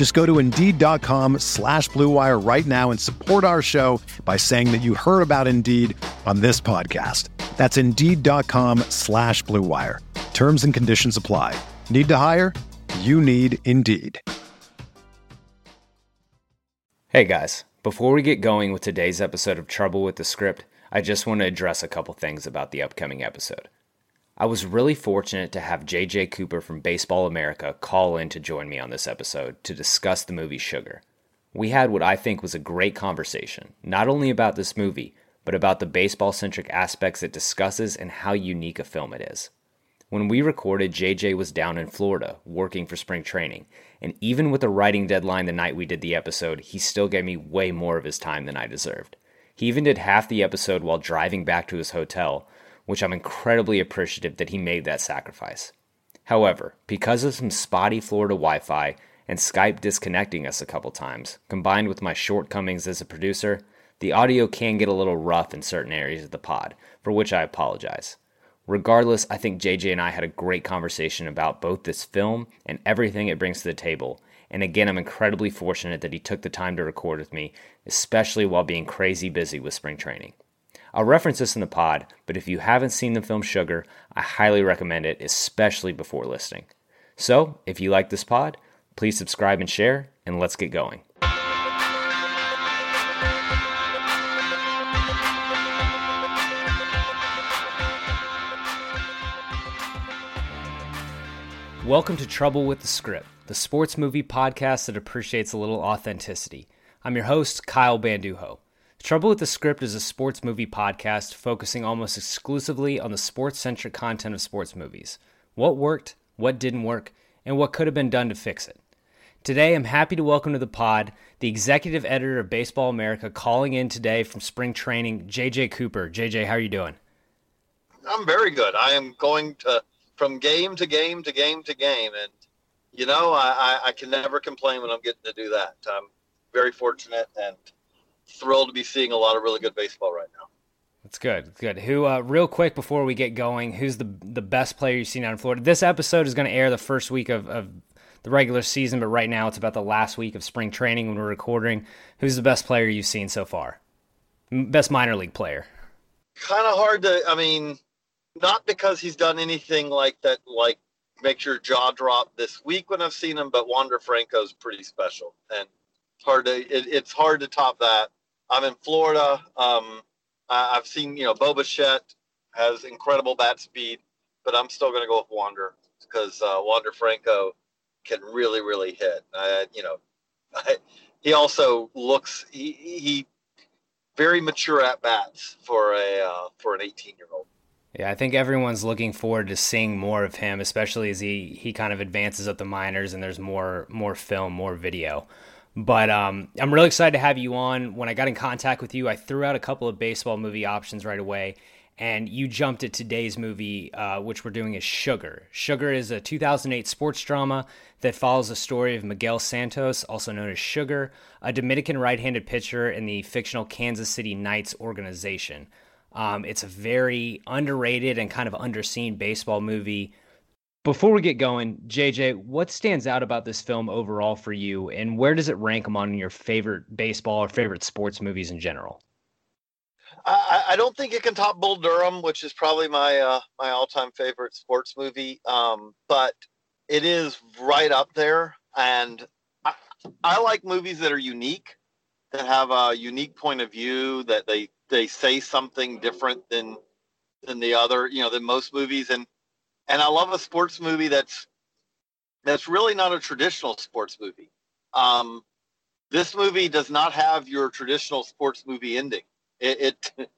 Just go to Indeed.com slash BlueWire right now and support our show by saying that you heard about Indeed on this podcast. That's Indeed.com slash BlueWire. Terms and conditions apply. Need to hire? You need Indeed. Hey guys, before we get going with today's episode of Trouble with the Script, I just want to address a couple things about the upcoming episode. I was really fortunate to have JJ Cooper from Baseball America call in to join me on this episode to discuss the movie Sugar. We had what I think was a great conversation, not only about this movie, but about the baseball centric aspects it discusses and how unique a film it is. When we recorded, JJ was down in Florida working for spring training, and even with the writing deadline the night we did the episode, he still gave me way more of his time than I deserved. He even did half the episode while driving back to his hotel, which I'm incredibly appreciative that he made that sacrifice. However, because of some spotty Florida Wi Fi and Skype disconnecting us a couple times, combined with my shortcomings as a producer, the audio can get a little rough in certain areas of the pod, for which I apologize. Regardless, I think JJ and I had a great conversation about both this film and everything it brings to the table. And again, I'm incredibly fortunate that he took the time to record with me, especially while being crazy busy with spring training. I'll reference this in the pod, but if you haven't seen the film Sugar, I highly recommend it, especially before listening. So, if you like this pod, please subscribe and share, and let's get going. Welcome to Trouble with the Script, the sports movie podcast that appreciates a little authenticity. I'm your host, Kyle Banduho. Trouble with the Script is a sports movie podcast focusing almost exclusively on the sports centric content of sports movies. What worked, what didn't work, and what could have been done to fix it. Today, I'm happy to welcome to the pod the executive editor of Baseball America calling in today from spring training, JJ Cooper. JJ, how are you doing? I'm very good. I am going to from game to game to game to game. And, you know, I, I can never complain when I'm getting to do that. I'm very fortunate and thrilled to be seeing a lot of really good baseball right now. That's good. That's good. Who, uh, real quick before we get going, who's the the best player you've seen out in Florida? This episode is going to air the first week of, of the regular season, but right now it's about the last week of spring training when we're recording. Who's the best player you've seen so far? Best minor league player? Kind of hard to, I mean, not because he's done anything like that, like makes your jaw drop this week when I've seen him, but Wander Franco's pretty special, and it's hard to it, it's hard to top that. I'm in Florida. Um, I, have seen you know Bo Bichette has incredible bat speed, but I'm still going to go with Wander because uh, Wander Franco can really really hit. Uh, you know, I, he also looks he, he very mature at bats for a uh, for an 18 year old. Yeah, I think everyone's looking forward to seeing more of him, especially as he, he kind of advances up the minors and there's more more film, more video. But um, I'm really excited to have you on. When I got in contact with you, I threw out a couple of baseball movie options right away, and you jumped at today's movie, uh, which we're doing is Sugar. Sugar is a 2008 sports drama that follows the story of Miguel Santos, also known as Sugar, a Dominican right handed pitcher in the fictional Kansas City Knights organization. Um, it's a very underrated and kind of underseen baseball movie. Before we get going, JJ, what stands out about this film overall for you, and where does it rank among your favorite baseball or favorite sports movies in general? I, I don't think it can top Bull Durham, which is probably my uh, my all time favorite sports movie. Um, but it is right up there, and I, I like movies that are unique, that have a unique point of view, that they they say something different than than the other, you know, than most movies. And and I love a sports movie that's that's really not a traditional sports movie. Um, this movie does not have your traditional sports movie ending. It it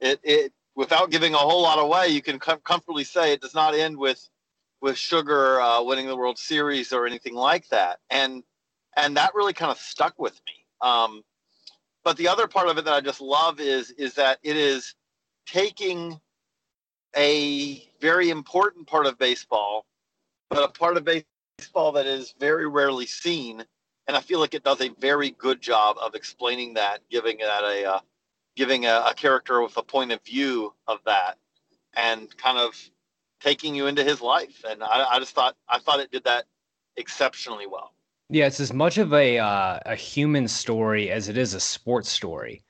it, it without giving a whole lot away, you can com- comfortably say it does not end with with Sugar uh, winning the World Series or anything like that. And and that really kind of stuck with me. Um, but the other part of it that I just love is is that it is taking a very important part of baseball, but a part of baseball that is very rarely seen, and I feel like it does a very good job of explaining that, giving that a uh, giving a, a character with a point of view of that, and kind of taking you into his life. And I, I just thought I thought it did that exceptionally well. Yeah, it's as much of a uh, a human story as it is a sports story.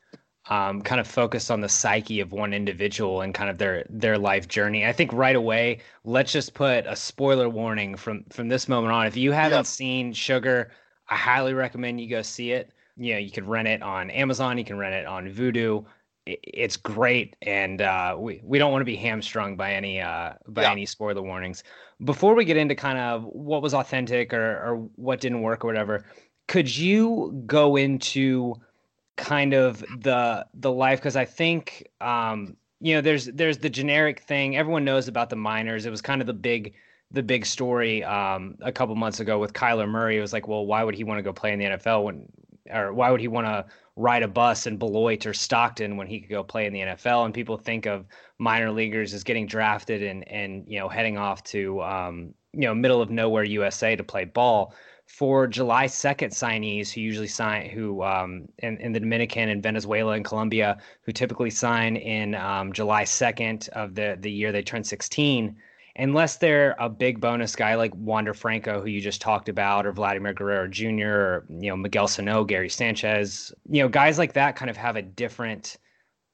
Um, kind of focused on the psyche of one individual and kind of their their life journey. I think right away, let's just put a spoiler warning from from this moment on. If you haven't yep. seen Sugar, I highly recommend you go see it. You know, you can rent it on Amazon, you can rent it on Vudu. It's great, and uh, we we don't want to be hamstrung by any uh, by yeah. any spoiler warnings before we get into kind of what was authentic or, or what didn't work or whatever, could you go into kind of the the life because I think um, you know there's there's the generic thing everyone knows about the minors. It was kind of the big the big story um, a couple months ago with Kyler Murray. It was like, well, why would he want to go play in the NFL when, or why would he want to ride a bus in Beloit or Stockton when he could go play in the NFL? And people think of minor leaguers as getting drafted and and you know heading off to um, you know middle of nowhere USA to play ball. For July 2nd signees who usually sign, who um, in, in the Dominican and Venezuela and Colombia, who typically sign in um, July 2nd of the, the year they turn 16, unless they're a big bonus guy like Wander Franco, who you just talked about, or Vladimir Guerrero Jr., or you know Miguel Sano, Gary Sanchez, you know guys like that kind of have a different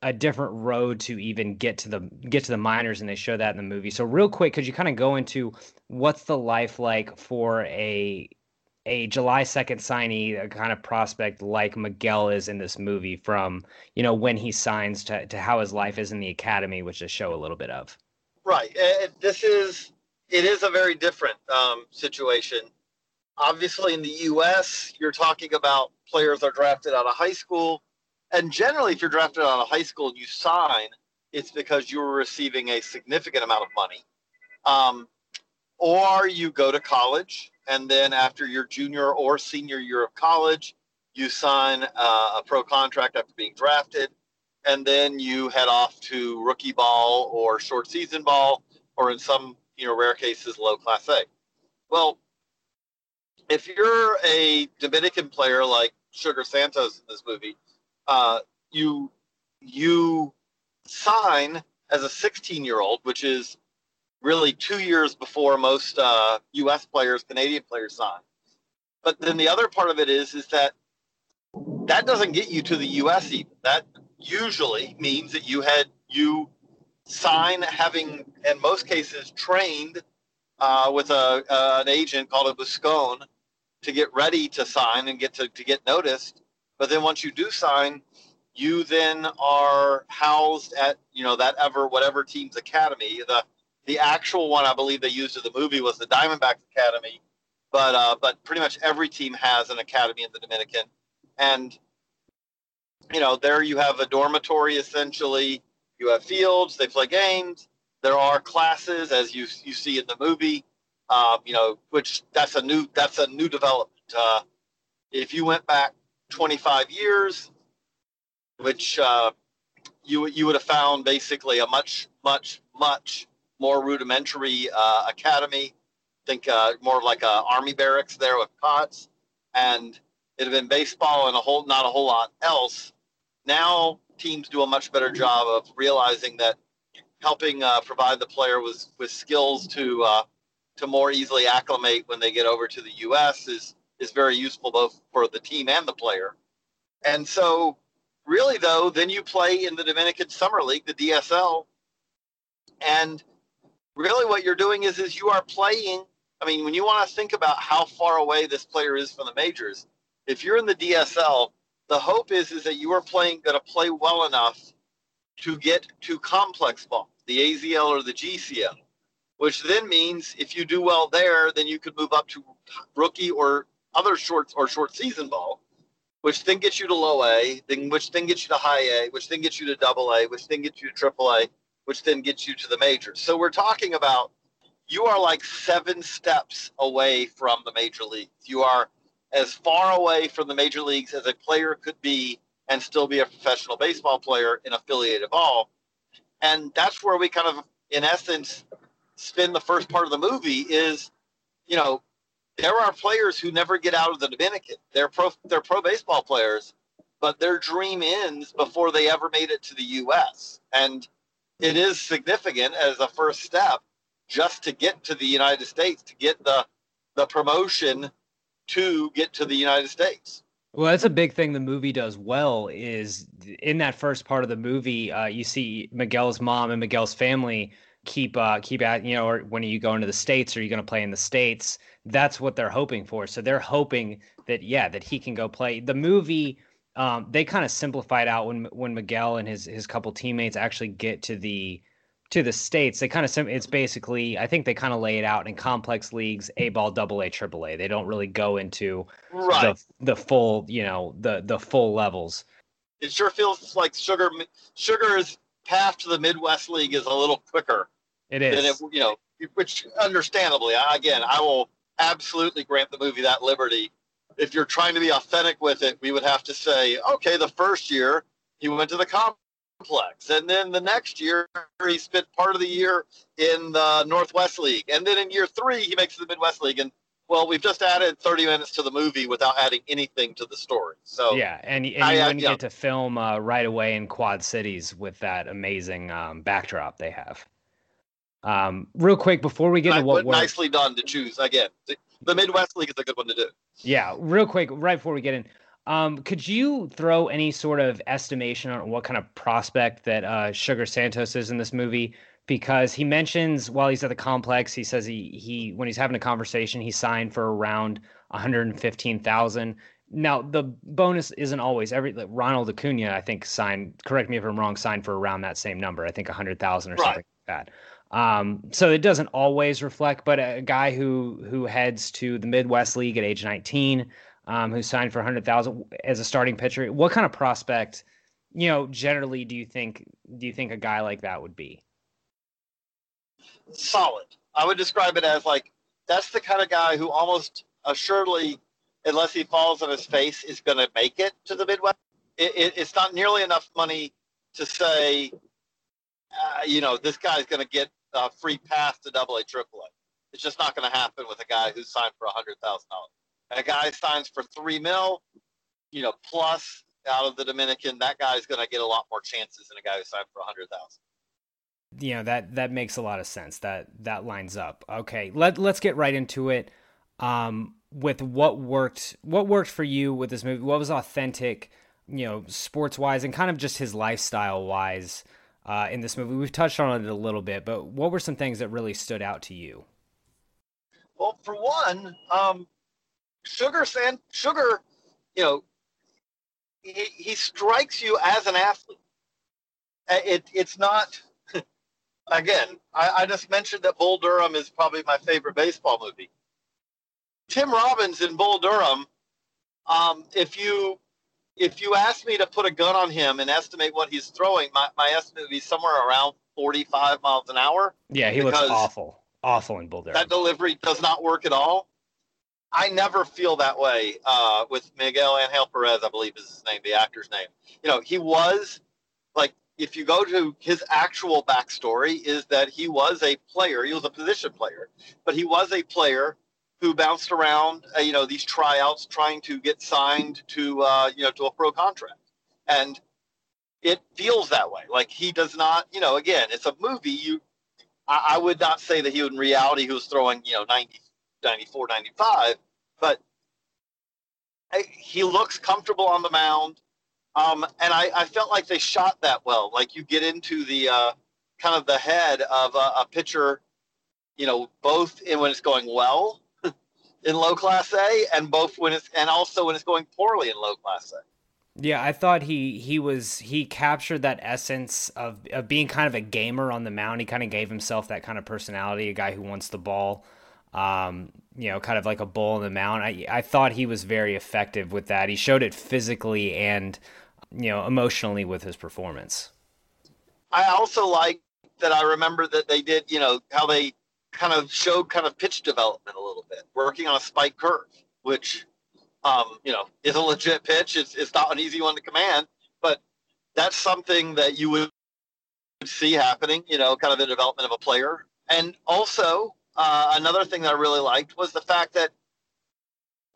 a different road to even get to the get to the minors and they show that in the movie so real quick could you kind of go into what's the life like for a a July 2nd signee, a kind of prospect like Miguel is in this movie from, you know, when he signs to, to how his life is in the academy, which is show a little bit of. Right. This is, it is a very different um, situation. Obviously, in the U.S., you're talking about players are drafted out of high school and generally, if you're drafted out of high school and you sign, it's because you were receiving a significant amount of money. Um, or you go to college, and then after your junior or senior year of college, you sign uh, a pro contract after being drafted, and then you head off to rookie ball or short season ball, or in some you know rare cases, low class A. Well, if you're a Dominican player like Sugar Santos in this movie, uh, you you sign as a 16 year old, which is really two years before most uh, U.S. players, Canadian players sign. But then the other part of it is is that that doesn't get you to the U.S. even. That usually means that you had you sign having in most cases trained uh, with a uh, an agent called a buscone to get ready to sign and get to, to get noticed but then once you do sign, you then are housed at you know that ever whatever team's academy. The the actual one I believe they used in the movie was the Diamondbacks Academy, but uh, but pretty much every team has an academy in the Dominican, and you know there you have a dormitory essentially. You have fields. They play games. There are classes as you you see in the movie. Uh, you know, which that's a new that's a new development. Uh, if you went back 25 years, which uh, you you would have found basically a much much much more rudimentary uh, academy. Think uh, more like a army barracks there with cots, and it had been baseball and a whole not a whole lot else. Now teams do a much better job of realizing that helping uh, provide the player with with skills to uh, to more easily acclimate when they get over to the U.S. is is very useful both for the team and the player. And so, really, though, then you play in the Dominican Summer League, the DSL, and really what you're doing is is you are playing. I mean, when you want to think about how far away this player is from the majors, if you're in the DSL, the hope is is that you are playing going to play well enough to get to complex ball. the AZL or the GCL, which then means if you do well there, then you could move up to rookie or other short or short season ball, which then gets you to low A, then which then gets you to high A, which then gets you to double A, which then gets you to triple A, which then gets you to the majors. So we're talking about you are like seven steps away from the major leagues. You are as far away from the major leagues as a player could be and still be a professional baseball player in affiliated ball. And that's where we kind of, in essence, spend the first part of the movie is, you know, there are players who never get out of the Dominican. They're pro, they're pro baseball players, but their dream ends before they ever made it to the U.S. And it is significant as a first step just to get to the United States, to get the the promotion to get to the United States. Well, that's a big thing the movie does well. Is in that first part of the movie, uh, you see Miguel's mom and Miguel's family keep uh, keep at you know, or when are you going to the states? Are you going to play in the states? That's what they're hoping for. So they're hoping that yeah, that he can go play. The movie um, they kind of simplified out when when Miguel and his his couple teammates actually get to the to the states. They kind of it's basically i think they kind of lay it out in complex leagues a ball double a triple a. They don't really go into right. the, the full you know the the full levels. It sure feels like sugar sugar's path to the midwest league is a little quicker it is it, you know which understandably again i will absolutely grant the movie that liberty if you're trying to be authentic with it we would have to say okay the first year he went to the complex. And then the next year, he spent part of the year in the Northwest League. And then in year three, he makes the Midwest League. And well, we've just added 30 minutes to the movie without adding anything to the story. So yeah, and, and I, you wouldn't yeah. get to film uh, right away in Quad Cities with that amazing um, backdrop they have. Um, real quick before we get to what nicely done to choose again. The Midwest League is a good one to do. Yeah, real quick, right before we get in, um, could you throw any sort of estimation on what kind of prospect that uh, Sugar Santos is in this movie? Because he mentions while he's at the complex, he says he he when he's having a conversation, he signed for around one hundred fifteen thousand. Now the bonus isn't always every like Ronald Acuna, I think signed. Correct me if I'm wrong. Signed for around that same number. I think a hundred thousand or right. something like that. Um, so it doesn't always reflect, but a guy who who heads to the Midwest League at age 19, um, who signed for 100,000 as a starting pitcher. What kind of prospect, you know, generally do you think do you think a guy like that would be? Solid. I would describe it as like that's the kind of guy who almost assuredly, unless he falls on his face, is going to make it to the Midwest. It, it, it's not nearly enough money to say, uh, you know, this guy's going to get a free pass to Double A, Triple A. It's just not going to happen with a guy who's signed for hundred thousand dollars a guy signs for three mil, you know, plus out of the Dominican, that guy's going to get a lot more chances than a guy who signed for a hundred thousand. You know that that makes a lot of sense. That that lines up. Okay, let let's get right into it. Um, with what worked, what worked for you with this movie? What was authentic, you know, sports wise, and kind of just his lifestyle wise uh, in this movie? We've touched on it a little bit, but what were some things that really stood out to you? Well, for one, um, Sugar Sand Sugar, you know, he, he strikes you as an athlete. It, it's not. Again, I, I just mentioned that Bull Durham is probably my favorite baseball movie. Tim Robbins in Bull Durham. Um, if you if you ask me to put a gun on him and estimate what he's throwing, my, my estimate would be somewhere around 45 miles an hour. Yeah, he looks awful. Awful in Bull Durham. That delivery does not work at all. I never feel that way uh, with Miguel Angel Perez, I believe is his name, the actor's name. You know, he was like, if you go to his actual backstory, is that he was a player. He was a position player, but he was a player who bounced around, uh, you know, these tryouts, trying to get signed to, uh, you know, to a pro contract, and it feels that way. Like he does not, you know, again, it's a movie. You, I, I would not say that he, would, in reality, he was throwing, you know, 90 94, 95, but he looks comfortable on the mound. Um, and I, I, felt like they shot that well. Like you get into the uh, kind of the head of a, a pitcher, you know, both in when it's going well in low class A and both when it's and also when it's going poorly in low class A. Yeah, I thought he he was he captured that essence of of being kind of a gamer on the mound. He kind of gave himself that kind of personality, a guy who wants the ball. Um, you know, kind of like a bull in the mound. I I thought he was very effective with that. He showed it physically and you know emotionally with his performance. I also like that. I remember that they did, you know, how they kind of showed kind of pitch development a little bit, working on a spike curve, which um, you know, is a legit pitch. It's, it's not an easy one to command, but that's something that you would see happening, you know, kind of the development of a player. And also, uh, another thing that I really liked was the fact that,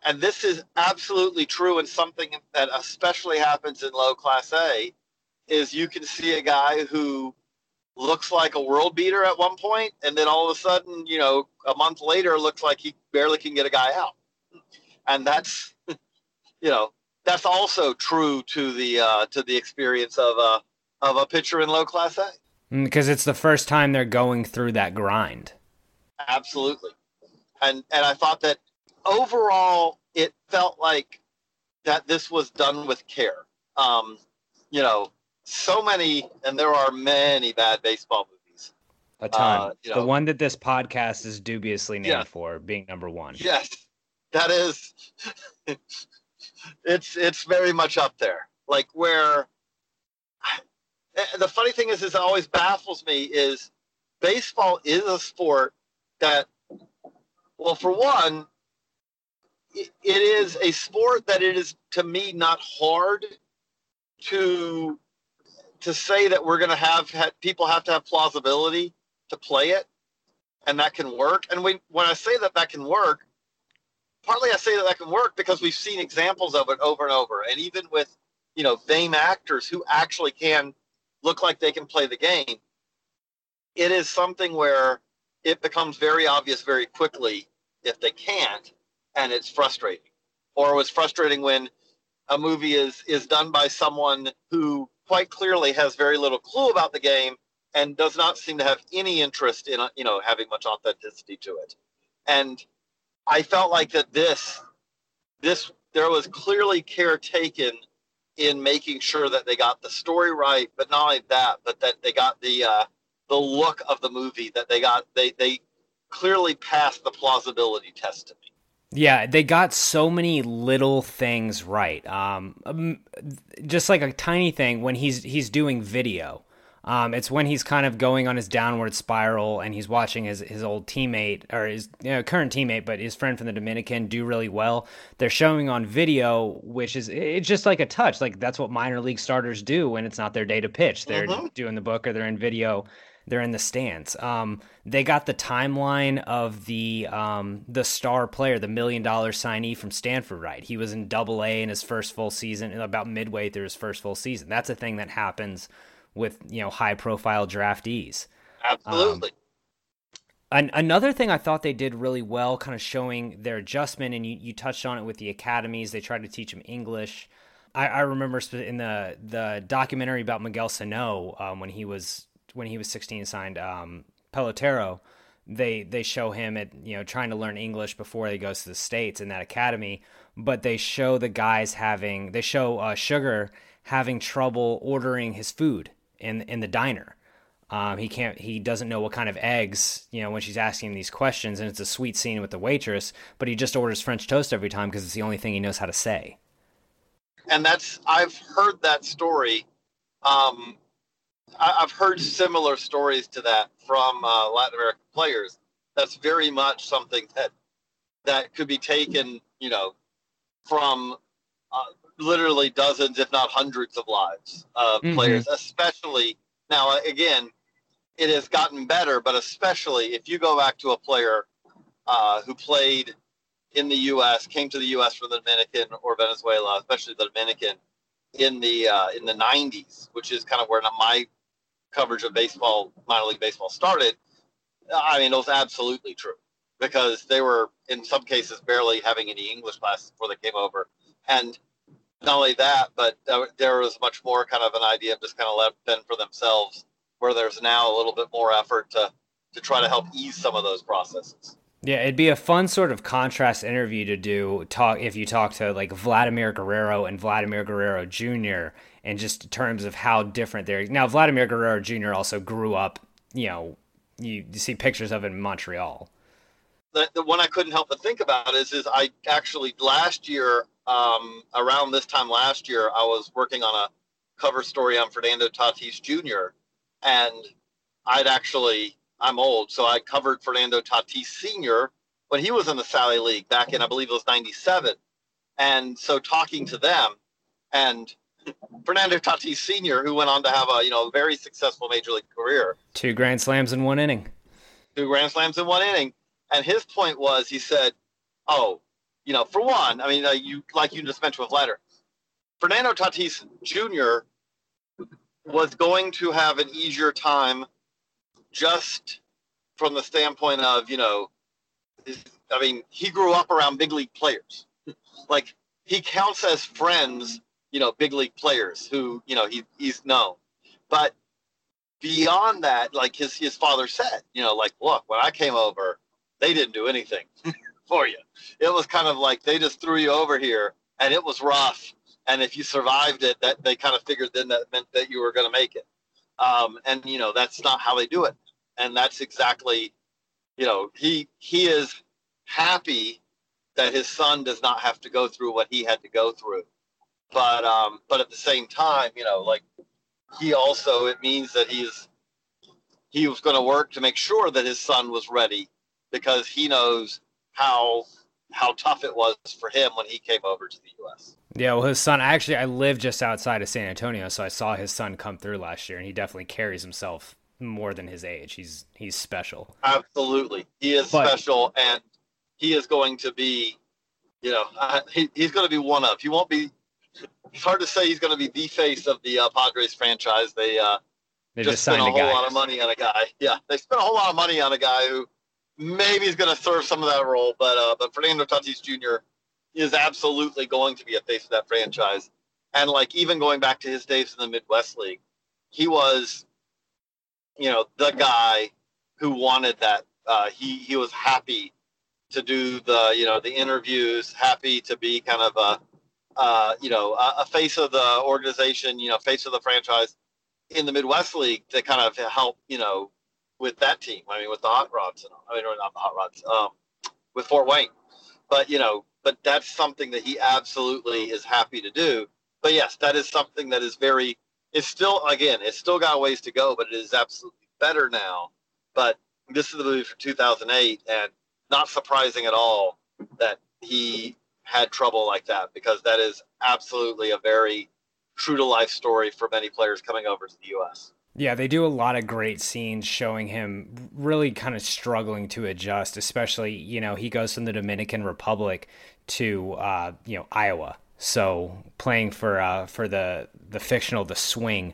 and this is absolutely true and something that especially happens in low class A, is you can see a guy who looks like a world beater at one point, and then all of a sudden, you know, a month later, looks like he barely can get a guy out. And that's you know that's also true to the uh, to the experience of a of a pitcher in low class A. Because mm, it's the first time they're going through that grind. Absolutely, and and I thought that overall it felt like that this was done with care. Um, you know, so many, and there are many bad baseball movies. A ton. Uh, you know, the one that this podcast is dubiously named yeah. for being number one. Yes, that is. it's it's very much up there. Like where the funny thing is, is it always baffles me is baseball is a sport that, well, for one, it, it is a sport that it is to me not hard to to say that we're going to have, people have to have plausibility to play it and that can work and when, when i say that that can work partly I say that that can work because we've seen examples of it over and over, and even with you know fame actors who actually can look like they can play the game, it is something where it becomes very obvious very quickly if they can't, and it's frustrating. Or it was frustrating when a movie is is done by someone who quite clearly has very little clue about the game and does not seem to have any interest in you know having much authenticity to it. And I felt like that this this there was clearly care taken in making sure that they got the story right, but not only that, but that they got the uh, the look of the movie that they got they they clearly passed the plausibility test. Yeah, they got so many little things right. Um, um just like a tiny thing when he's he's doing video. Um, it's when he's kind of going on his downward spiral and he's watching his, his old teammate or his you know, current teammate, but his friend from the Dominican do really well. They're showing on video, which is it's just like a touch. Like that's what minor league starters do when it's not their day to pitch. They're mm-hmm. doing the book or they're in video. They're in the stands. Um, they got the timeline of the um, the star player, the million dollar signee from Stanford. Right, he was in Double A in his first full season, about midway through his first full season. That's a thing that happens with you know high profile draftees. Absolutely. Um, an, another thing I thought they did really well, kind of showing their adjustment, and you, you touched on it with the academies. They tried to teach them English. I, I remember in the the documentary about Miguel Sano um, when he was when he was 16 signed um, Pelotero. They they show him at you know trying to learn English before he goes to the states in that academy, but they show the guys having they show uh, Sugar having trouble ordering his food in in the diner. Um, he can't. He doesn't know what kind of eggs. You know, when she's asking him these questions, and it's a sweet scene with the waitress, but he just orders French toast every time because it's the only thing he knows how to say. And that's I've heard that story. Um, I, have heard similar stories to that from uh, Latin American players. That's very much something that that could be taken, you know, from uh, literally dozens, if not hundreds, of lives of mm-hmm. players, especially now. Again, it has gotten better, but especially if you go back to a player uh, who played in the U.S., came to the U.S. from the Dominican or Venezuela, especially the Dominican, in the uh, in the 90s, which is kind of where my coverage of baseball, minor league baseball, started. I mean, it was absolutely true because they were in some cases barely having any English classes before they came over, and not only that, but there was much more kind of an idea of just kind of let them for themselves, where there's now a little bit more effort to to try to help ease some of those processes. Yeah, it'd be a fun sort of contrast interview to do talk if you talk to like Vladimir Guerrero and Vladimir Guerrero Jr. and just in terms of how different they're now Vladimir Guerrero Jr. also grew up, you know, you, you see pictures of in Montreal. The, the one I couldn't help but think about is is I actually last year um, around this time last year I was working on a cover story on Fernando Tatis Jr. and I'd actually I'm old, so I covered Fernando Tatis Sr. when he was in the Sally League back in, I believe it was 97. And so talking to them and Fernando Tatis Sr., who went on to have a, you know, very successful major league career. Two grand slams in one inning. Two grand slams in one inning. And his point was, he said, oh, you know, for one, I mean, uh, you like you just mentioned with Leiter, Fernando Tatis Jr. was going to have an easier time just from the standpoint of you know, I mean, he grew up around big league players. like he counts as friends, you know, big league players who you know he he's known, but beyond that, like his his father said, you know, like look, when I came over, they didn't do anything for you. It was kind of like they just threw you over here, and it was rough. And if you survived it, that they kind of figured then that meant that you were going to make it. Um, and you know that's not how they do it and that's exactly you know he he is happy that his son does not have to go through what he had to go through but um but at the same time you know like he also it means that he's he was going to work to make sure that his son was ready because he knows how how tough it was for him when he came over to the US. Yeah, well his son actually I live just outside of San Antonio so I saw his son come through last year and he definitely carries himself more than his age. He's he's special. Absolutely, he is but, special, and he is going to be, you know, uh, he, he's going to be one of. He won't be. It's hard to say he's going to be the face of the uh, Padres franchise. They uh, they just, just spent a, whole guy. lot of money on a guy. Yeah, they spent a whole lot of money on a guy who maybe is going to serve some of that role. But uh, but Fernando Tatis Jr. is absolutely going to be a face of that franchise. And like even going back to his days in the Midwest League, he was you know, the guy who wanted that. Uh, he he was happy to do the you know the interviews, happy to be kind of a uh, you know a, a, face of the organization, you know, face of the franchise in the Midwest League to kind of help you know with that team. I mean, with the Hot Rods, and I mean, not the Hot Rods, um, with Fort Wayne. But you know, but that's something that he absolutely is happy to do. But yes, that is something that is very it's still again, it's still got ways to go, but it is absolutely better now. But this is the movie for 2008, and not surprising at all that he had trouble like that because that is absolutely a very true to life story for many players coming over to the U.S. Yeah, they do a lot of great scenes showing him really kind of struggling to adjust, especially, you know, he goes from the Dominican Republic to, uh, you know, Iowa so playing for uh, for the the fictional The Swing.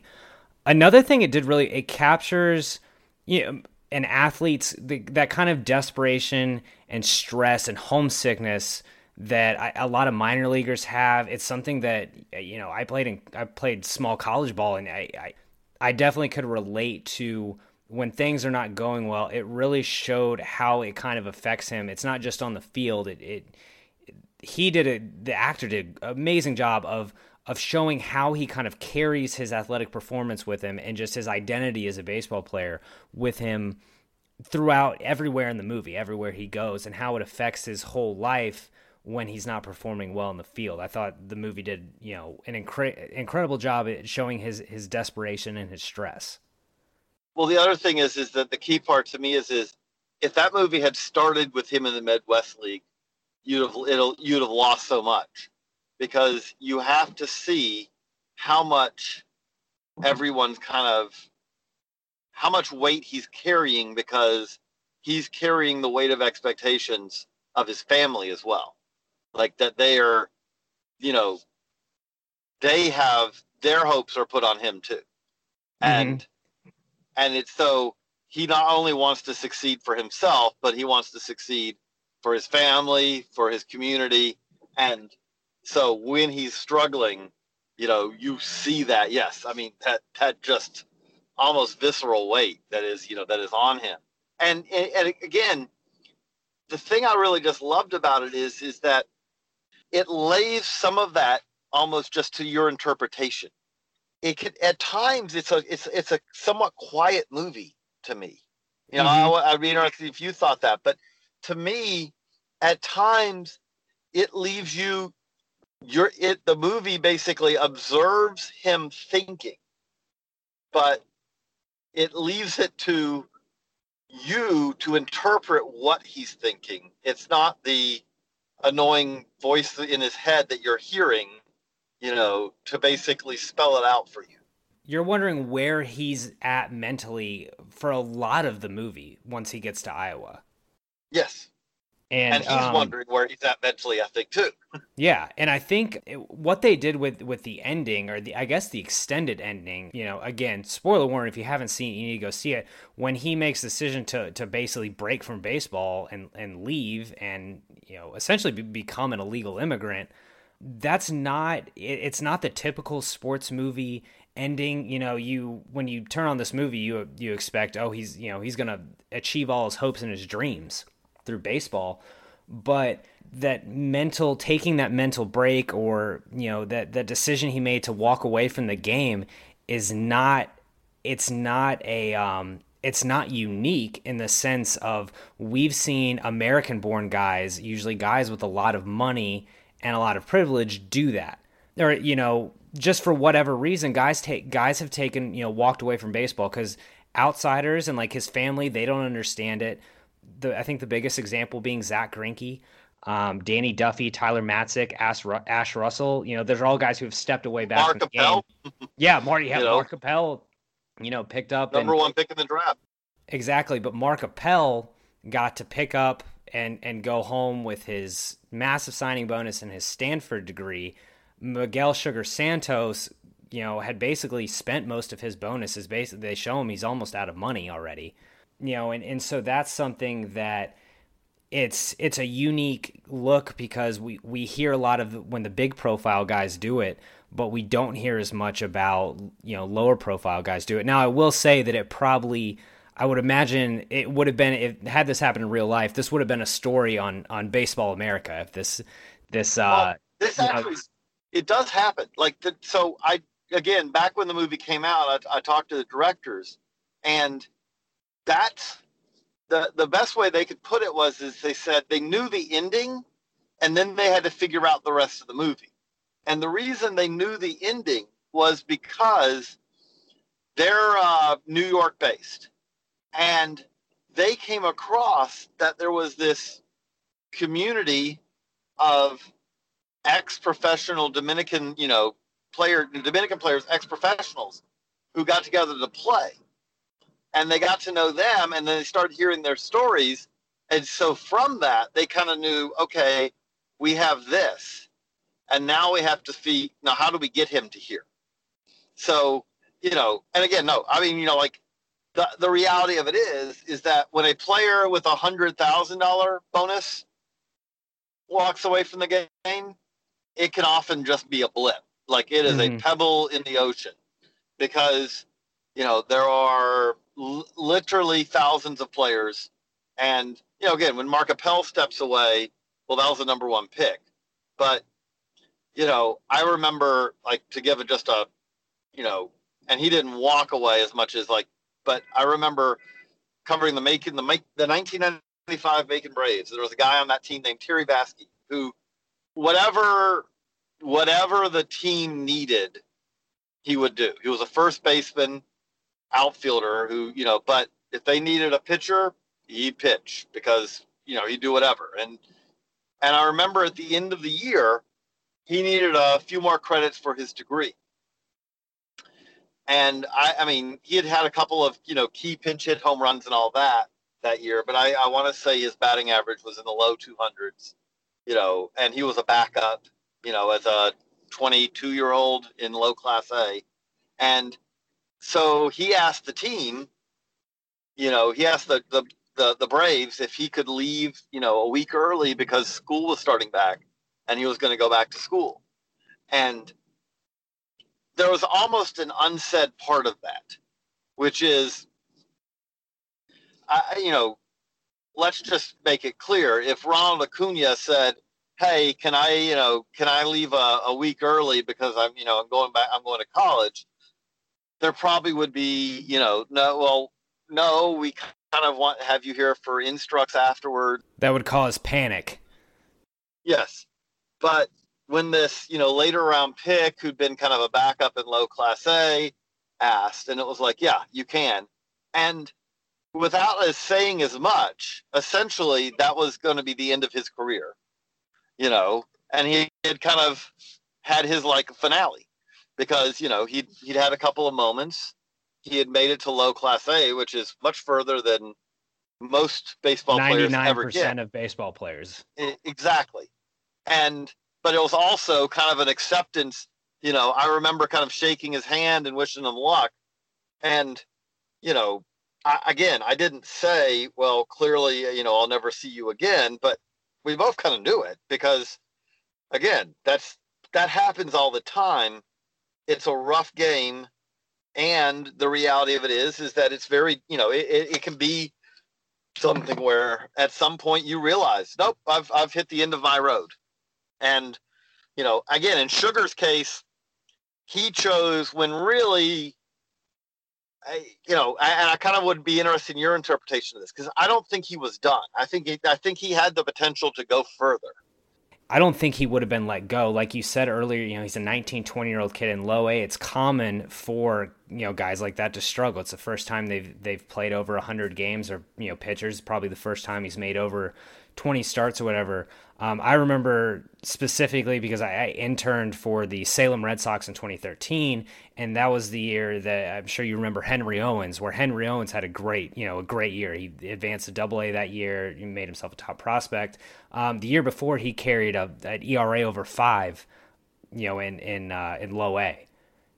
Another thing it did really it captures you know, an athlete's the, that kind of desperation and stress and homesickness that I, a lot of minor leaguers have. It's something that uh, you know I played in I played small college ball and I I, I definitely could relate to when things are not going well. It really showed how it kind of affects him. It's not just on the field. It it he did a the actor did amazing job of of showing how he kind of carries his athletic performance with him and just his identity as a baseball player with him throughout everywhere in the movie, everywhere he goes, and how it affects his whole life when he's not performing well in the field. I thought the movie did, you know, an incre- incredible job at showing his his desperation and his stress. Well, the other thing is, is that the key part to me is, is if that movie had started with him in the Midwest League, you'd have it'll you'd have lost so much because you have to see how much everyone's kind of how much weight he's carrying because he's carrying the weight of expectations of his family as well like that they are you know they have their hopes are put on him too mm-hmm. and and it's so he not only wants to succeed for himself but he wants to succeed for his family, for his community. And so when he's struggling, you know, you see that. Yes, I mean that that just almost visceral weight that is, you know, that is on him. And and, and again, the thing I really just loved about it is is that it lays some of that almost just to your interpretation. It could at times it's a it's it's a somewhat quiet movie to me. You know, mm-hmm. I, I'd be interested if you thought that, but to me, at times, it leaves you. Your it the movie basically observes him thinking, but it leaves it to you to interpret what he's thinking. It's not the annoying voice in his head that you're hearing, you know, to basically spell it out for you. You're wondering where he's at mentally for a lot of the movie once he gets to Iowa. Yes. And, and he's um, wondering where he's at mentally, I think, too. yeah, and I think what they did with with the ending, or the I guess the extended ending, you know, again, spoiler warning: if you haven't seen it, you need to go see it. When he makes the decision to to basically break from baseball and and leave, and you know, essentially be, become an illegal immigrant, that's not it, it's not the typical sports movie ending you know you when you turn on this movie you you expect oh he's you know he's gonna achieve all his hopes and his dreams through baseball, but that mental taking that mental break or you know that that decision he made to walk away from the game is not it's not a um it's not unique in the sense of we've seen American born guys, usually guys with a lot of money and a lot of privilege do that. Or you know, just for whatever reason guys take guys have taken, you know, walked away from baseball cuz outsiders and like his family, they don't understand it the I think the biggest example being Zack Greinke, um, Danny Duffy, Tyler Matzek, Ash, Ash Russell. You know, those are all guys who have stepped away back Mark from the Appel. game. Yeah, Marty, yeah, you know, Mark Appel, you know, picked up number and, one pick in the draft. Exactly, but Mark Appel got to pick up and and go home with his massive signing bonus and his Stanford degree. Miguel Sugar Santos, you know, had basically spent most of his bonuses. Basically, they show him he's almost out of money already you know, and, and so that's something that it's it's a unique look because we we hear a lot of when the big profile guys do it but we don't hear as much about you know lower profile guys do it. Now i will say that it probably i would imagine it would have been if had this happened in real life this would have been a story on on baseball america if this this uh this actually know, it does happen. Like the, so i again back when the movie came out I, I talked to the directors and that's the the best way they could put it was is they said they knew the ending and then they had to figure out the rest of the movie. And the reason they knew the ending was because they're uh, New York based. And they came across that there was this community of ex professional Dominican, you know, player, Dominican players, ex professionals who got together to play and they got to know them and then they started hearing their stories. And so from that they kind of knew okay we have this. And now we have to see now how do we get him to here so you know and again no i mean you know like the, the reality of it is is that when a player with a hundred thousand dollar bonus walks away from the game it can often just be a blip. Like it is mm-hmm. a pebble in the ocean because you know there are l- literally thousands of players. And, you know, again, when Mark Appel steps away, well, that was the number one pick. But, you know, I remember, like, to give it just a, you know, and he didn't walk away as much as, like, but I remember covering the Macon, the, the 1995 Macon Braves. There was a guy on that team named Terry Vasky who, whatever, whatever the team needed, he would do. He was a first baseman outfielder who, you know, but if they needed a pitcher, he'd pitch because, you know, he'd do whatever. And and I remember at the end of the year, he needed a few more credits for his degree. And I, I mean, he had had a couple of, you know, key pinch hit home runs and all that that year, but I, I want to say his batting average was in the low 200s, you know, and he was a backup, you know, as a 22 year old in low class A. And so he asked the team, you know, he asked the, the, the, the Braves if he could leave, you know, a week early because school was starting back and he was going to go back to school. And there was almost an unsaid part of that, which is, I, you know, let's just make it clear. If Ronald Acuna said, "Hey, can I, you know, can I leave a, a week early because I'm, you know, I'm going back, I'm going to college," there probably would be, you know, no, well, no, we kind of want have you here for instructs afterward. That would cause panic. Yes, but when this, you know, later round pick who'd been kind of a backup in low class A asked, and it was like, yeah, you can. And without us saying as much, essentially that was going to be the end of his career, you know, and he had kind of had his like finale because, you know, he'd, he'd had a couple of moments. He had made it to low class A, which is much further than most baseball players ever get. 99% of baseball players. Exactly. And, but it was also kind of an acceptance. You know, I remember kind of shaking his hand and wishing him luck. And, you know, I, again, I didn't say, well, clearly, you know, I'll never see you again, but we both kind of knew it because, again, that's that happens all the time. It's a rough game, and the reality of it is, is that it's very, you know, it, it, it can be something where at some point you realize, nope, I've I've hit the end of my road, and you know, again, in Sugar's case, he chose when really I, you know, I, and I kind of would be interested in your interpretation of this because I don't think he was done. I think he, I think he had the potential to go further. I don't think he would have been let go. Like you said earlier, you know, he's a 19, 20 year old kid in low A. It's common for, you know, guys like that to struggle. It's the first time they've they've played over 100 games or, you know, pitchers, probably the first time he's made over 20 starts or whatever. Um, I remember specifically because I, I, interned for the Salem Red Sox in 2013, and that was the year that I'm sure you remember Henry Owens, where Henry Owens had a great, you know, a great year. He advanced to Double A that year. He made himself a top prospect. Um, the year before, he carried a, an ERA over five, you know, in in uh, in Low A.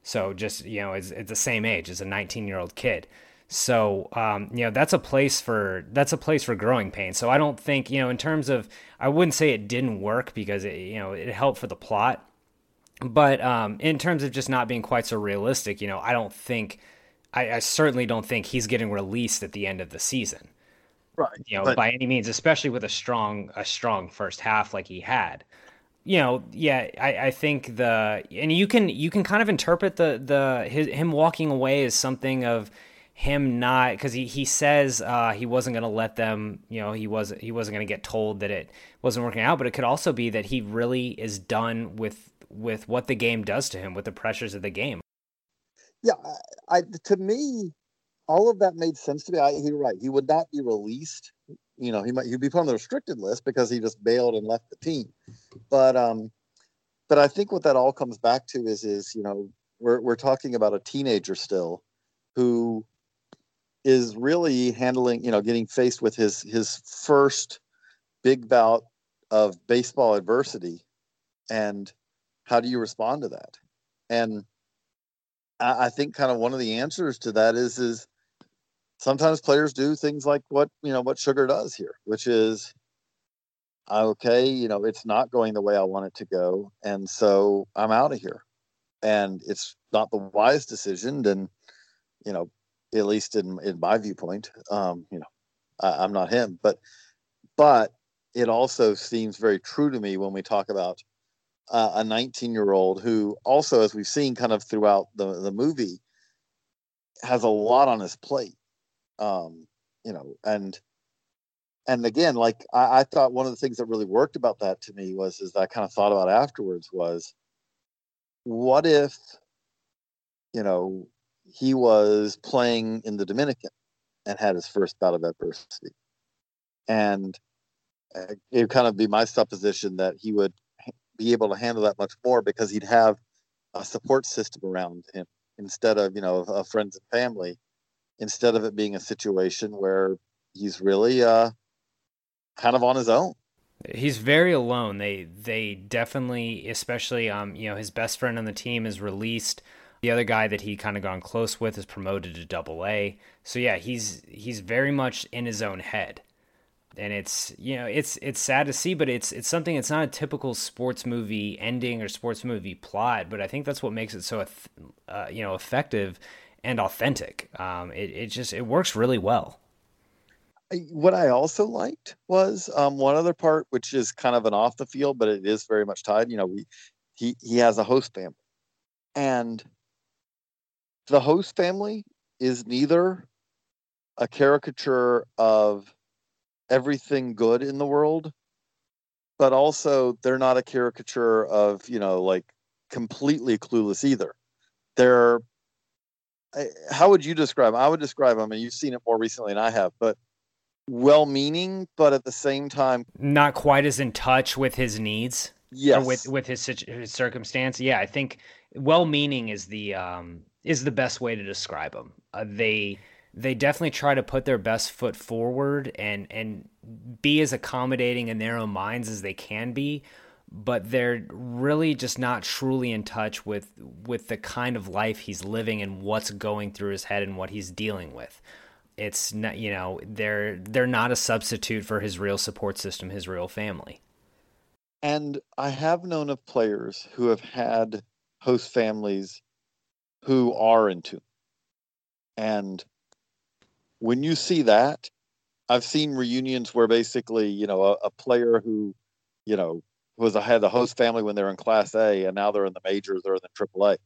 So just you know, it's, it's the same age as a 19 year old kid. So um, you know that's a place for that's a place for growing pains. So I don't think you know in terms of I wouldn't say it didn't work because it you know it helped for the plot, but um, in terms of just not being quite so realistic, you know I don't think I, I certainly don't think he's getting released at the end of the season, right? You know but, by any means, especially with a strong a strong first half like he had you know, yeah, I, I think the and you can you can kind of interpret the the his, him walking away as something of him not because he, he says uh, he wasn't going to let them you know he was he wasn't going to get told that it wasn't working out but it could also be that he really is done with with what the game does to him with the pressures of the game. Yeah i, I to me all of that made sense to me. I, you're right. He would not be released. You know he might he'd be put on the restricted list because he just bailed and left the team. But um but i think what that all comes back to is is you know we're, we're talking about a teenager still who is really handling, you know, getting faced with his his first big bout of baseball adversity, and how do you respond to that? And I, I think kind of one of the answers to that is is sometimes players do things like what you know what Sugar does here, which is okay, you know, it's not going the way I want it to go, and so I'm out of here. And it's not the wise decision, and you know, at least in in my viewpoint. Um, you know, I, am not him, but but it also seems very true to me when we talk about uh, a 19 year old who also, as we've seen kind of throughout the the movie, has a lot on his plate. Um, you know, and and again, like I, I thought one of the things that really worked about that to me was is that I kind of thought about afterwards was what if you know he was playing in the Dominican and had his first bout of adversity. And uh, it would kind of be my supposition that he would be able to handle that much more because he'd have a support system around him instead of, you know, a friends and family, instead of it being a situation where he's really uh, kind of on his own. He's very alone. They they definitely, especially um, you know, his best friend on the team is released the other guy that he kind of gone close with is promoted to double A. So yeah, he's he's very much in his own head. And it's you know it's it's sad to see, but it's it's something. It's not a typical sports movie ending or sports movie plot, but I think that's what makes it so uh, you know effective and authentic. Um, it it just it works really well. what I also liked was um, one other part, which is kind of an off the field, but it is very much tied. You know, we he he has a host family, and the host family is neither a caricature of everything good in the world, but also they're not a caricature of you know like completely clueless either. They're how would you describe? Them? I would describe them, and you've seen it more recently than I have, but well-meaning, but at the same time, not quite as in touch with his needs. yeah with with his, his circumstance. Yeah, I think well-meaning is the um, is the best way to describe them. Uh, they they definitely try to put their best foot forward and and be as accommodating in their own minds as they can be but they're really just not truly in touch with with the kind of life he's living and what's going through his head and what he's dealing with it's not you know they're they're not a substitute for his real support system his real family and i have known of players who have had host families who are in tune and when you see that i've seen reunions where basically you know a, a player who you know was a, had the host family when they're in class a and now they're in the majors or in the triple a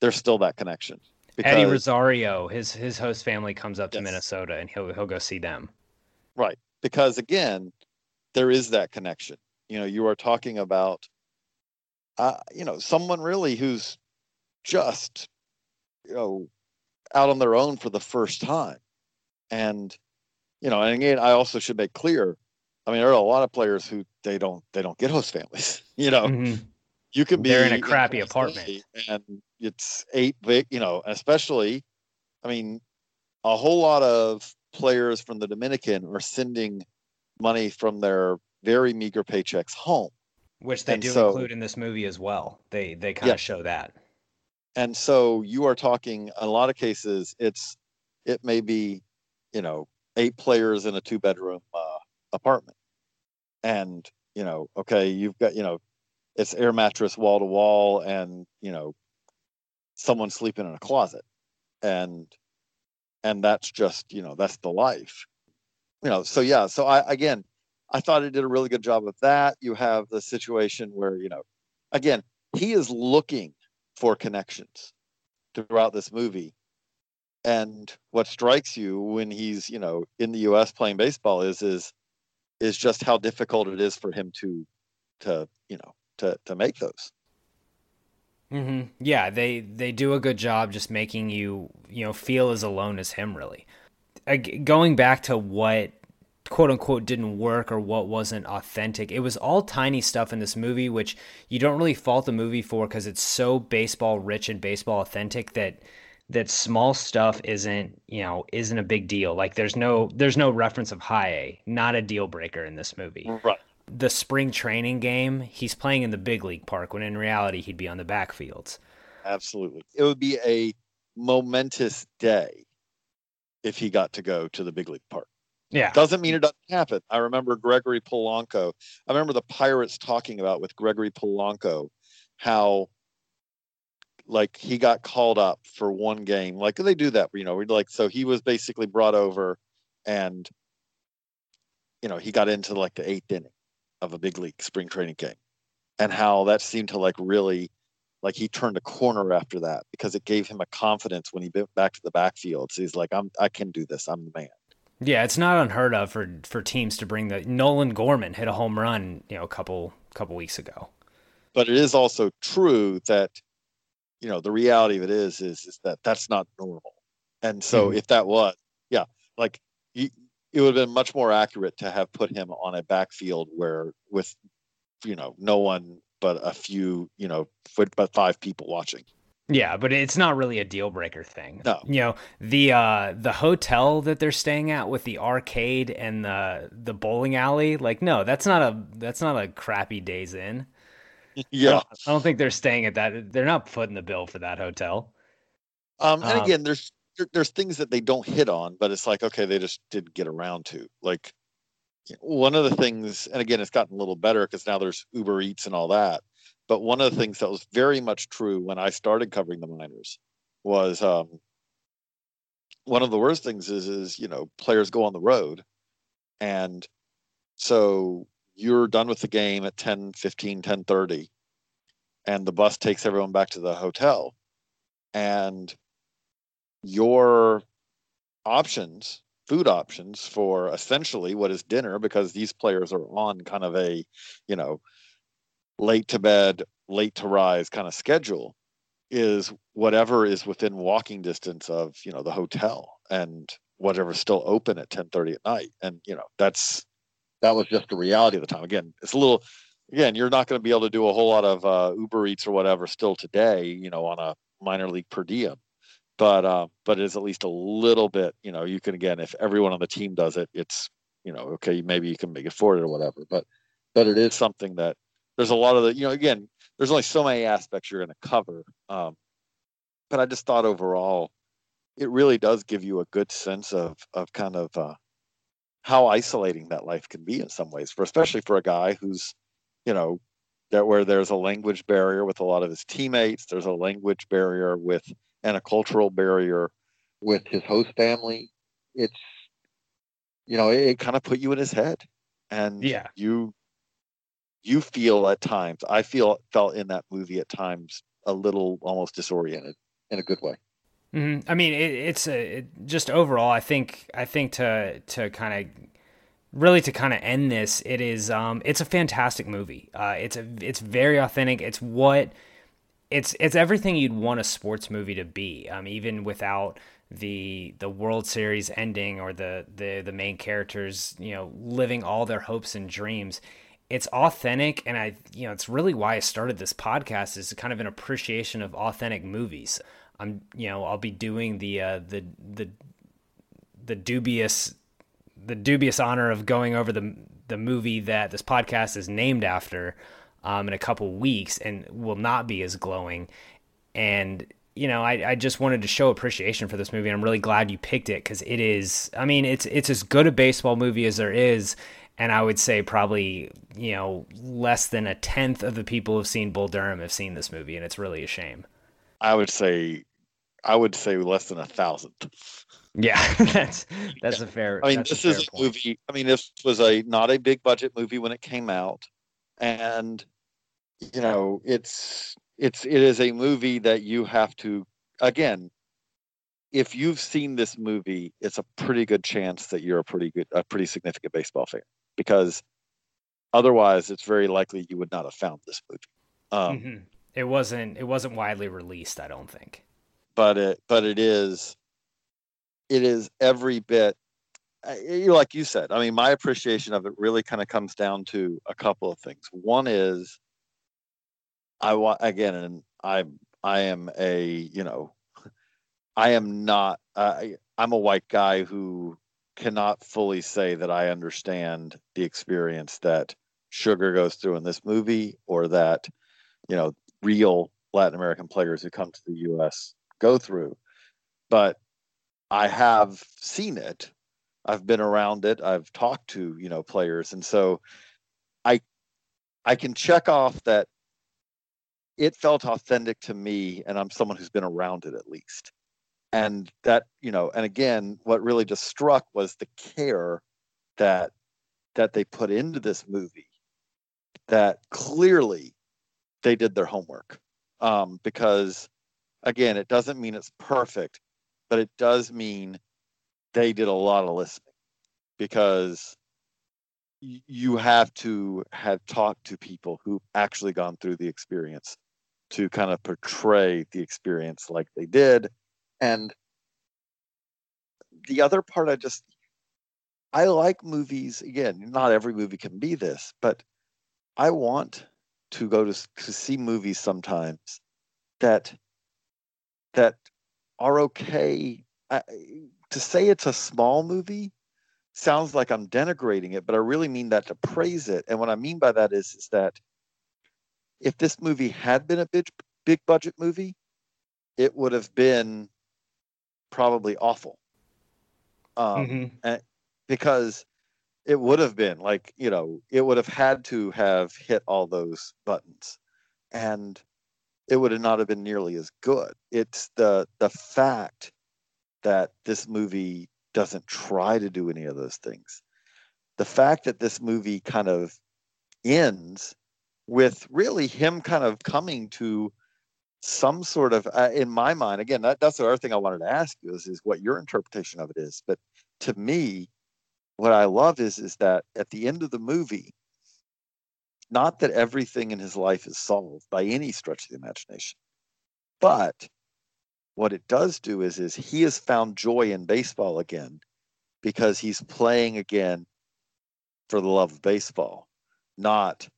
there's still that connection because, Eddie Rosario, his his host family comes up to yes. Minnesota and he'll he'll go see them. Right. Because again, there is that connection. You know, you are talking about uh, you know, someone really who's just you know out on their own for the first time. And you know, and again, I also should make clear, I mean, there are a lot of players who they don't they don't get host families. You know, mm-hmm you could be they're in a crappy apartment and it's eight big you know especially i mean a whole lot of players from the dominican are sending money from their very meager paychecks home which they and do so, include in this movie as well they they kind yeah. of show that and so you are talking in a lot of cases it's it may be you know eight players in a two bedroom uh, apartment. And you know okay you've got you know it's air mattress wall to wall and you know someone sleeping in a closet. And and that's just you know that's the life. You know so yeah so i again i thought it did a really good job of that. You have the situation where you know again he is looking for connections throughout this movie and what strikes you when he's you know in the us playing baseball is is is just how difficult it is for him to to you know to to make those. Mm-hmm. Yeah, they they do a good job just making you you know feel as alone as him. Really, going back to what quote unquote didn't work or what wasn't authentic. It was all tiny stuff in this movie, which you don't really fault the movie for because it's so baseball rich and baseball authentic that that small stuff isn't you know isn't a big deal. Like there's no there's no reference of high A, not a deal breaker in this movie. Right the spring training game, he's playing in the big league park when in reality he'd be on the backfields. Absolutely. It would be a momentous day if he got to go to the big league park. Yeah. Doesn't mean it doesn't happen. I remember Gregory Polanco. I remember the Pirates talking about with Gregory Polanco how like he got called up for one game. Like they do that, you know, We like so he was basically brought over and you know, he got into like the eighth inning of a big league spring training game and how that seemed to like really like he turned a corner after that because it gave him a confidence when he went back to the backfield. So he's like, I'm I can do this. I'm the man. Yeah, it's not unheard of for for teams to bring the Nolan Gorman hit a home run, you know, a couple couple weeks ago. But it is also true that you know the reality of it is is is that that's not normal. And so mm-hmm. if that was, yeah, like it would have been much more accurate to have put him on a backfield where with you know no one but a few you know but five people watching yeah but it's not really a deal breaker thing no you know the uh the hotel that they're staying at with the arcade and the the bowling alley like no that's not a that's not a crappy days in yeah I don't, I don't think they're staying at that they're not putting the bill for that hotel um and um, again there's there, there's things that they don't hit on, but it's like okay, they just didn't get around to. Like one of the things, and again, it's gotten a little better because now there's Uber Eats and all that. But one of the things that was very much true when I started covering the minors was um, one of the worst things is is you know players go on the road And so you're done with the game at 10 15 10 30 and the bus takes everyone back to the hotel. And your options food options for essentially what is dinner because these players are on kind of a you know late to bed late to rise kind of schedule is whatever is within walking distance of you know the hotel and whatever's still open at 10 30 at night. And you know that's that was just the reality of the time. Again it's a little again you're not going to be able to do a whole lot of uh, uber eats or whatever still today you know on a minor league per diem. But uh, but it is at least a little bit you know you can again if everyone on the team does it it's you know okay maybe you can make it for it or whatever but but it is something that there's a lot of the you know again there's only so many aspects you're going to cover um, but i just thought overall it really does give you a good sense of of kind of uh, how isolating that life can be in some ways for especially for a guy who's you know that where there's a language barrier with a lot of his teammates there's a language barrier with and a cultural barrier with his host family. It's, you know, it, it kind of put you in his head, and yeah, you you feel at times. I feel felt in that movie at times a little almost disoriented in a good way. Mm-hmm. I mean, it, it's a it, just overall. I think I think to to kind of really to kind of end this, it is um it's a fantastic movie. Uh, it's a it's very authentic. It's what it's it's everything you'd want a sports movie to be. Um, even without the the World Series ending or the the the main characters, you know, living all their hopes and dreams. It's authentic, and I, you know, it's really why I started this podcast is kind of an appreciation of authentic movies. I'm, you know, I'll be doing the uh, the the the dubious the dubious honor of going over the the movie that this podcast is named after um, in a couple weeks and will not be as glowing. And you know, I, I just wanted to show appreciation for this movie. And i'm really glad you picked it because it is. I mean, it's it's as good a baseball movie as there is, and I would say probably you know less than a tenth of the people who've seen Bull Durham have seen this movie, and it's really a shame. I would say, I would say less than a thousandth. Yeah, that's that's yeah. a fair. I mean, this a is a movie. I mean, this was a not a big budget movie when it came out, and you know it's it's it is a movie that you have to again if you've seen this movie it's a pretty good chance that you're a pretty good a pretty significant baseball fan because otherwise it's very likely you would not have found this movie um, mm-hmm. it wasn't it wasn't widely released i don't think but it but it is it is every bit like you said i mean my appreciation of it really kind of comes down to a couple of things one is I want again, and I I am a you know, I am not. Uh, I'm a white guy who cannot fully say that I understand the experience that Sugar goes through in this movie, or that you know, real Latin American players who come to the U.S. go through. But I have seen it. I've been around it. I've talked to you know players, and so I I can check off that it felt authentic to me and i'm someone who's been around it at least and that you know and again what really just struck was the care that that they put into this movie that clearly they did their homework um, because again it doesn't mean it's perfect but it does mean they did a lot of listening because you have to have talked to people who've actually gone through the experience to kind of portray the experience like they did. And the other part, I just, I like movies. Again, not every movie can be this, but I want to go to, to see movies sometimes that that are okay. I, to say it's a small movie sounds like I'm denigrating it, but I really mean that to praise it. And what I mean by that is, is that if this movie had been a big big budget movie, it would have been probably awful. Um, mm-hmm. and, because it would have been like you know it would have had to have hit all those buttons, and it would have not have been nearly as good. It's the the fact that this movie doesn't try to do any of those things the fact that this movie kind of ends with really him kind of coming to some sort of uh, in my mind again that, that's the other thing i wanted to ask you is, is what your interpretation of it is but to me what i love is is that at the end of the movie not that everything in his life is solved by any stretch of the imagination but what it does do is is he has found joy in baseball again because he's playing again for the love of baseball not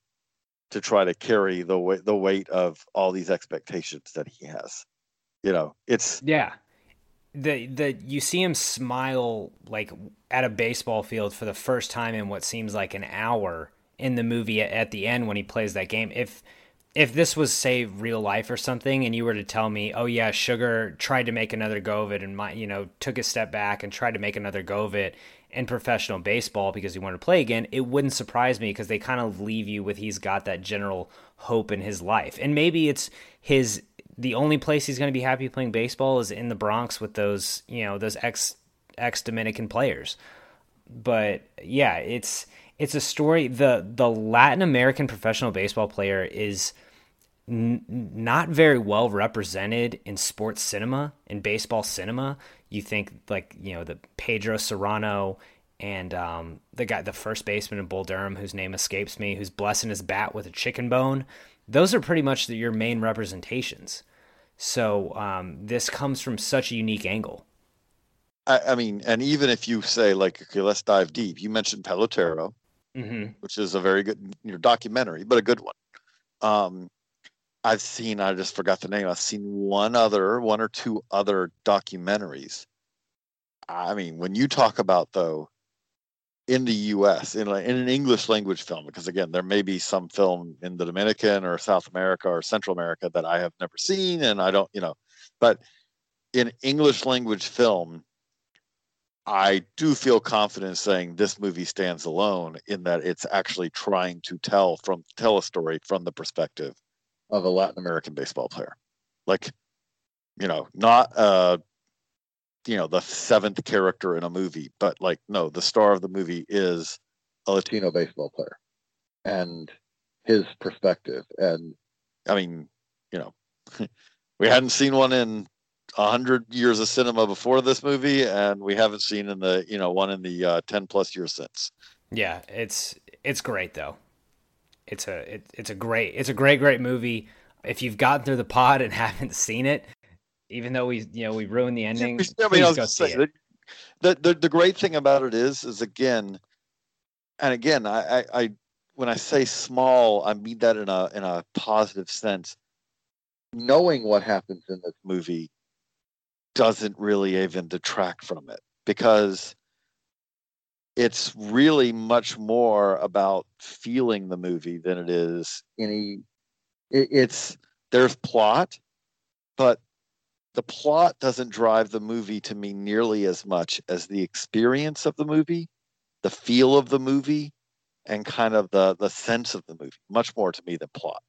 to try to carry the weight the weight of all these expectations that he has. You know, it's yeah. The the you see him smile like at a baseball field for the first time in what seems like an hour in the movie at the end when he plays that game. If if this was say real life or something and you were to tell me oh yeah sugar tried to make another go of it and my you know took a step back and tried to make another go of it in professional baseball because he wanted to play again it wouldn't surprise me because they kind of leave you with he's got that general hope in his life and maybe it's his the only place he's going to be happy playing baseball is in the bronx with those you know those ex ex dominican players but yeah it's it's a story the the latin american professional baseball player is n- not very well represented in sports cinema in baseball cinema. You think like you know the Pedro Cerrano and um, the guy, the first baseman in Bull Durham, whose name escapes me, who's blessing his bat with a chicken bone. Those are pretty much the, your main representations. So um, this comes from such a unique angle. I, I, mean, and even if you say like, okay, let's dive deep. You mentioned Pelotero, mm-hmm. which is a very good you know, documentary, but a good one. Um, I've seen, I just forgot the name. I've seen one other, one or two other documentaries. I mean, when you talk about though, in the U.S. in, a, in an English language film, because again, there may be some film in the Dominican or South America or Central America that I have never seen, and I don't, you know, but in English language film, I do feel confident saying this movie stands alone in that it's actually trying to tell from tell a story from the perspective of a Latin American baseball player. Like, you know, not uh you know, the seventh character in a movie, but like no, the star of the movie is a Latino baseball player and his perspective. And I mean, you know, we hadn't seen one in a hundred years of cinema before this movie, and we haven't seen in the you know one in the uh, ten plus years since. Yeah, it's it's great though it's a it, it's a great it's a great great movie. If you've gotten through the pod and haven't seen it, even though we you know we ruined the ending, yeah, please go see it. The, the the great thing about it is is again, and again, I, I, I when I say small, I mean that in a in a positive sense. Knowing what happens in this movie doesn't really even detract from it because it's really much more about feeling the movie than it is any it, it's there's plot but the plot doesn't drive the movie to me nearly as much as the experience of the movie the feel of the movie and kind of the the sense of the movie much more to me than plot.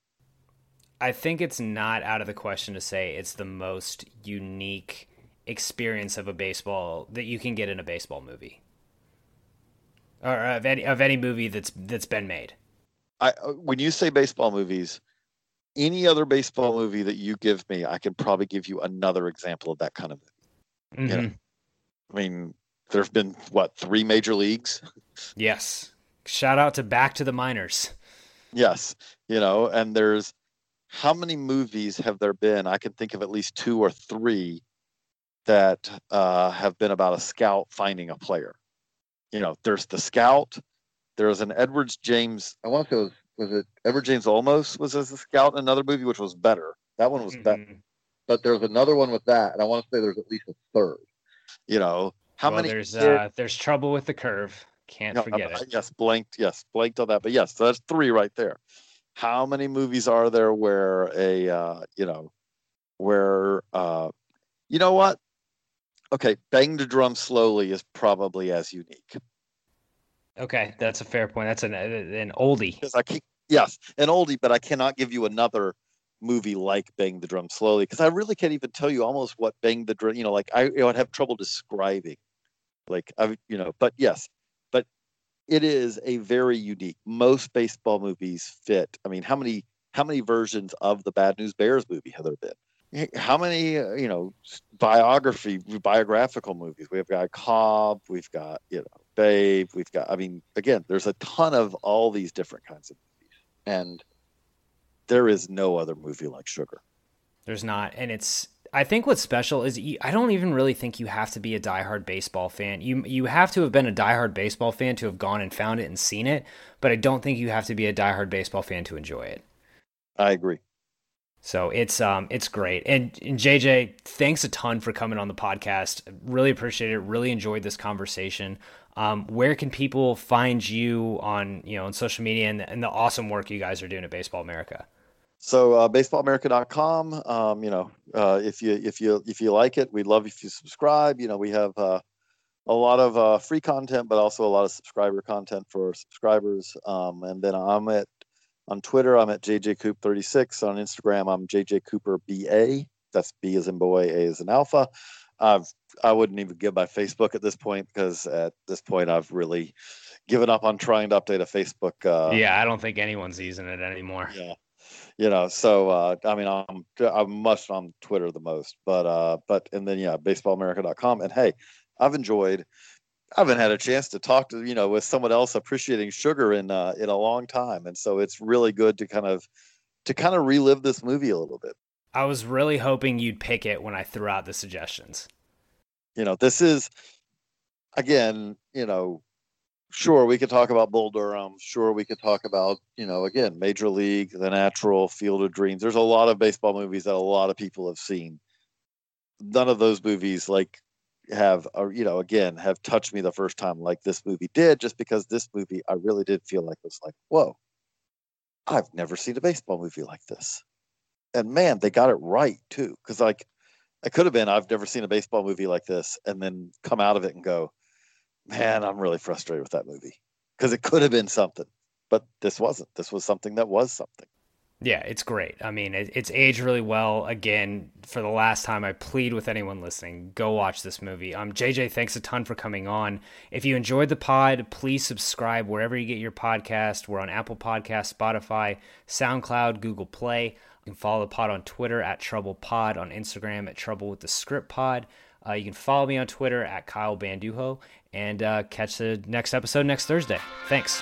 I think it's not out of the question to say it's the most unique experience of a baseball that you can get in a baseball movie or of any of any movie that's that's been made. I uh, when you say baseball movies, any other baseball movie that you give me, I can probably give you another example of that kind of movie. Mm-hmm. You know? I mean, there've been what three major leagues? Yes. Shout out to Back to the Minors. Yes, you know, and there's how many movies have there been? I can think of at least two or three that uh, have been about a scout finding a player you know, there's the scout. There's an Edwards James. I want to say it was was it Edward James Olmos was as a scout in another movie, which was better. That one was mm-hmm. better. But there's another one with that, and I want to say there's at least a third. You know, how well, many? There's uh, there's trouble with the curve. Can't no, forget it. Yes, blanked. Yes, blanked on that. But yes, so that's three right there. How many movies are there where a uh, you know where uh, you know what okay, bang the drum slowly is probably as unique. Okay, that's a fair point. That's an an oldie. Because I keep yes, an oldie, but I cannot give you another movie like Bang the Drum Slowly because I really can't even tell you almost what Bang the Drum. You know, like I, I would have trouble describing, like I, you know. But yes, but it is a very unique. Most baseball movies fit. I mean, how many how many versions of the Bad News Bears movie have there been? How many uh, you know biography biographical movies? We've got Cobb, we've got you know Babe, we've got. I mean, again, there's a ton of all these different kinds of movies, and there is no other movie like Sugar. There's not, and it's I think what's special is you, I don't even really think you have to be a diehard baseball fan. You you have to have been a diehard baseball fan to have gone and found it and seen it, but I don't think you have to be a diehard baseball fan to enjoy it. I agree. So it's um it's great. And, and JJ, thanks a ton for coming on the podcast. Really appreciate it. Really enjoyed this conversation. Um, where can people find you on you know on social media and, and the awesome work you guys are doing at Baseball America? So uh, baseballamerica.com. Um, you know, uh, if you if you if you like it, we'd love if you subscribe. You know, we have uh, a lot of uh, free content, but also a lot of subscriber content for subscribers. Um, and then I'm at on Twitter. I'm at jjcoop36. On Instagram, I'm jjcooperba. That's B as in boy, A as in alpha. I've I wouldn't even give my Facebook at this point because at this point I've really given up on trying to update a Facebook. Uh, yeah, I don't think anyone's using it anymore. Yeah you know so uh, i mean i'm i'm much on twitter the most but uh but and then yeah baseballamerica.com and hey i've enjoyed i haven't had a chance to talk to you know with someone else appreciating sugar in uh in a long time and so it's really good to kind of to kind of relive this movie a little bit. I was really hoping you'd pick it when i threw out the suggestions. You know this is again you know sure we could talk about bull durham. Sure we could talk about you know again major league the natural field of dreams. There's a lot of baseball movies that a lot of people have seen. None of those movies like have uh, you know again have touched me the first time like this movie did just because this movie i really did feel like it was like whoa i've never seen a baseball movie like this and man they got it right too because like it could have been i've never seen a baseball movie like this and then come out of it and go man, I'm really frustrated with that movie because it could have been something, but this wasn't. This was something that was something. Yeah, it's great. I mean, it, it's aged really well. Again, for the last time, I plead with anyone listening, go watch this movie. Um, JJ, thanks a ton for coming on. If you enjoyed the pod, please subscribe wherever you get your podcast. We're on Apple Podcast, Spotify, SoundCloud, Google Play. You can follow the pod on Twitter at Trouble Pod, on Instagram at Trouble with the Script Pod. Uh, you can follow me on Twitter at Kyle Banduho and uh, catch the next episode next Thursday. Thanks.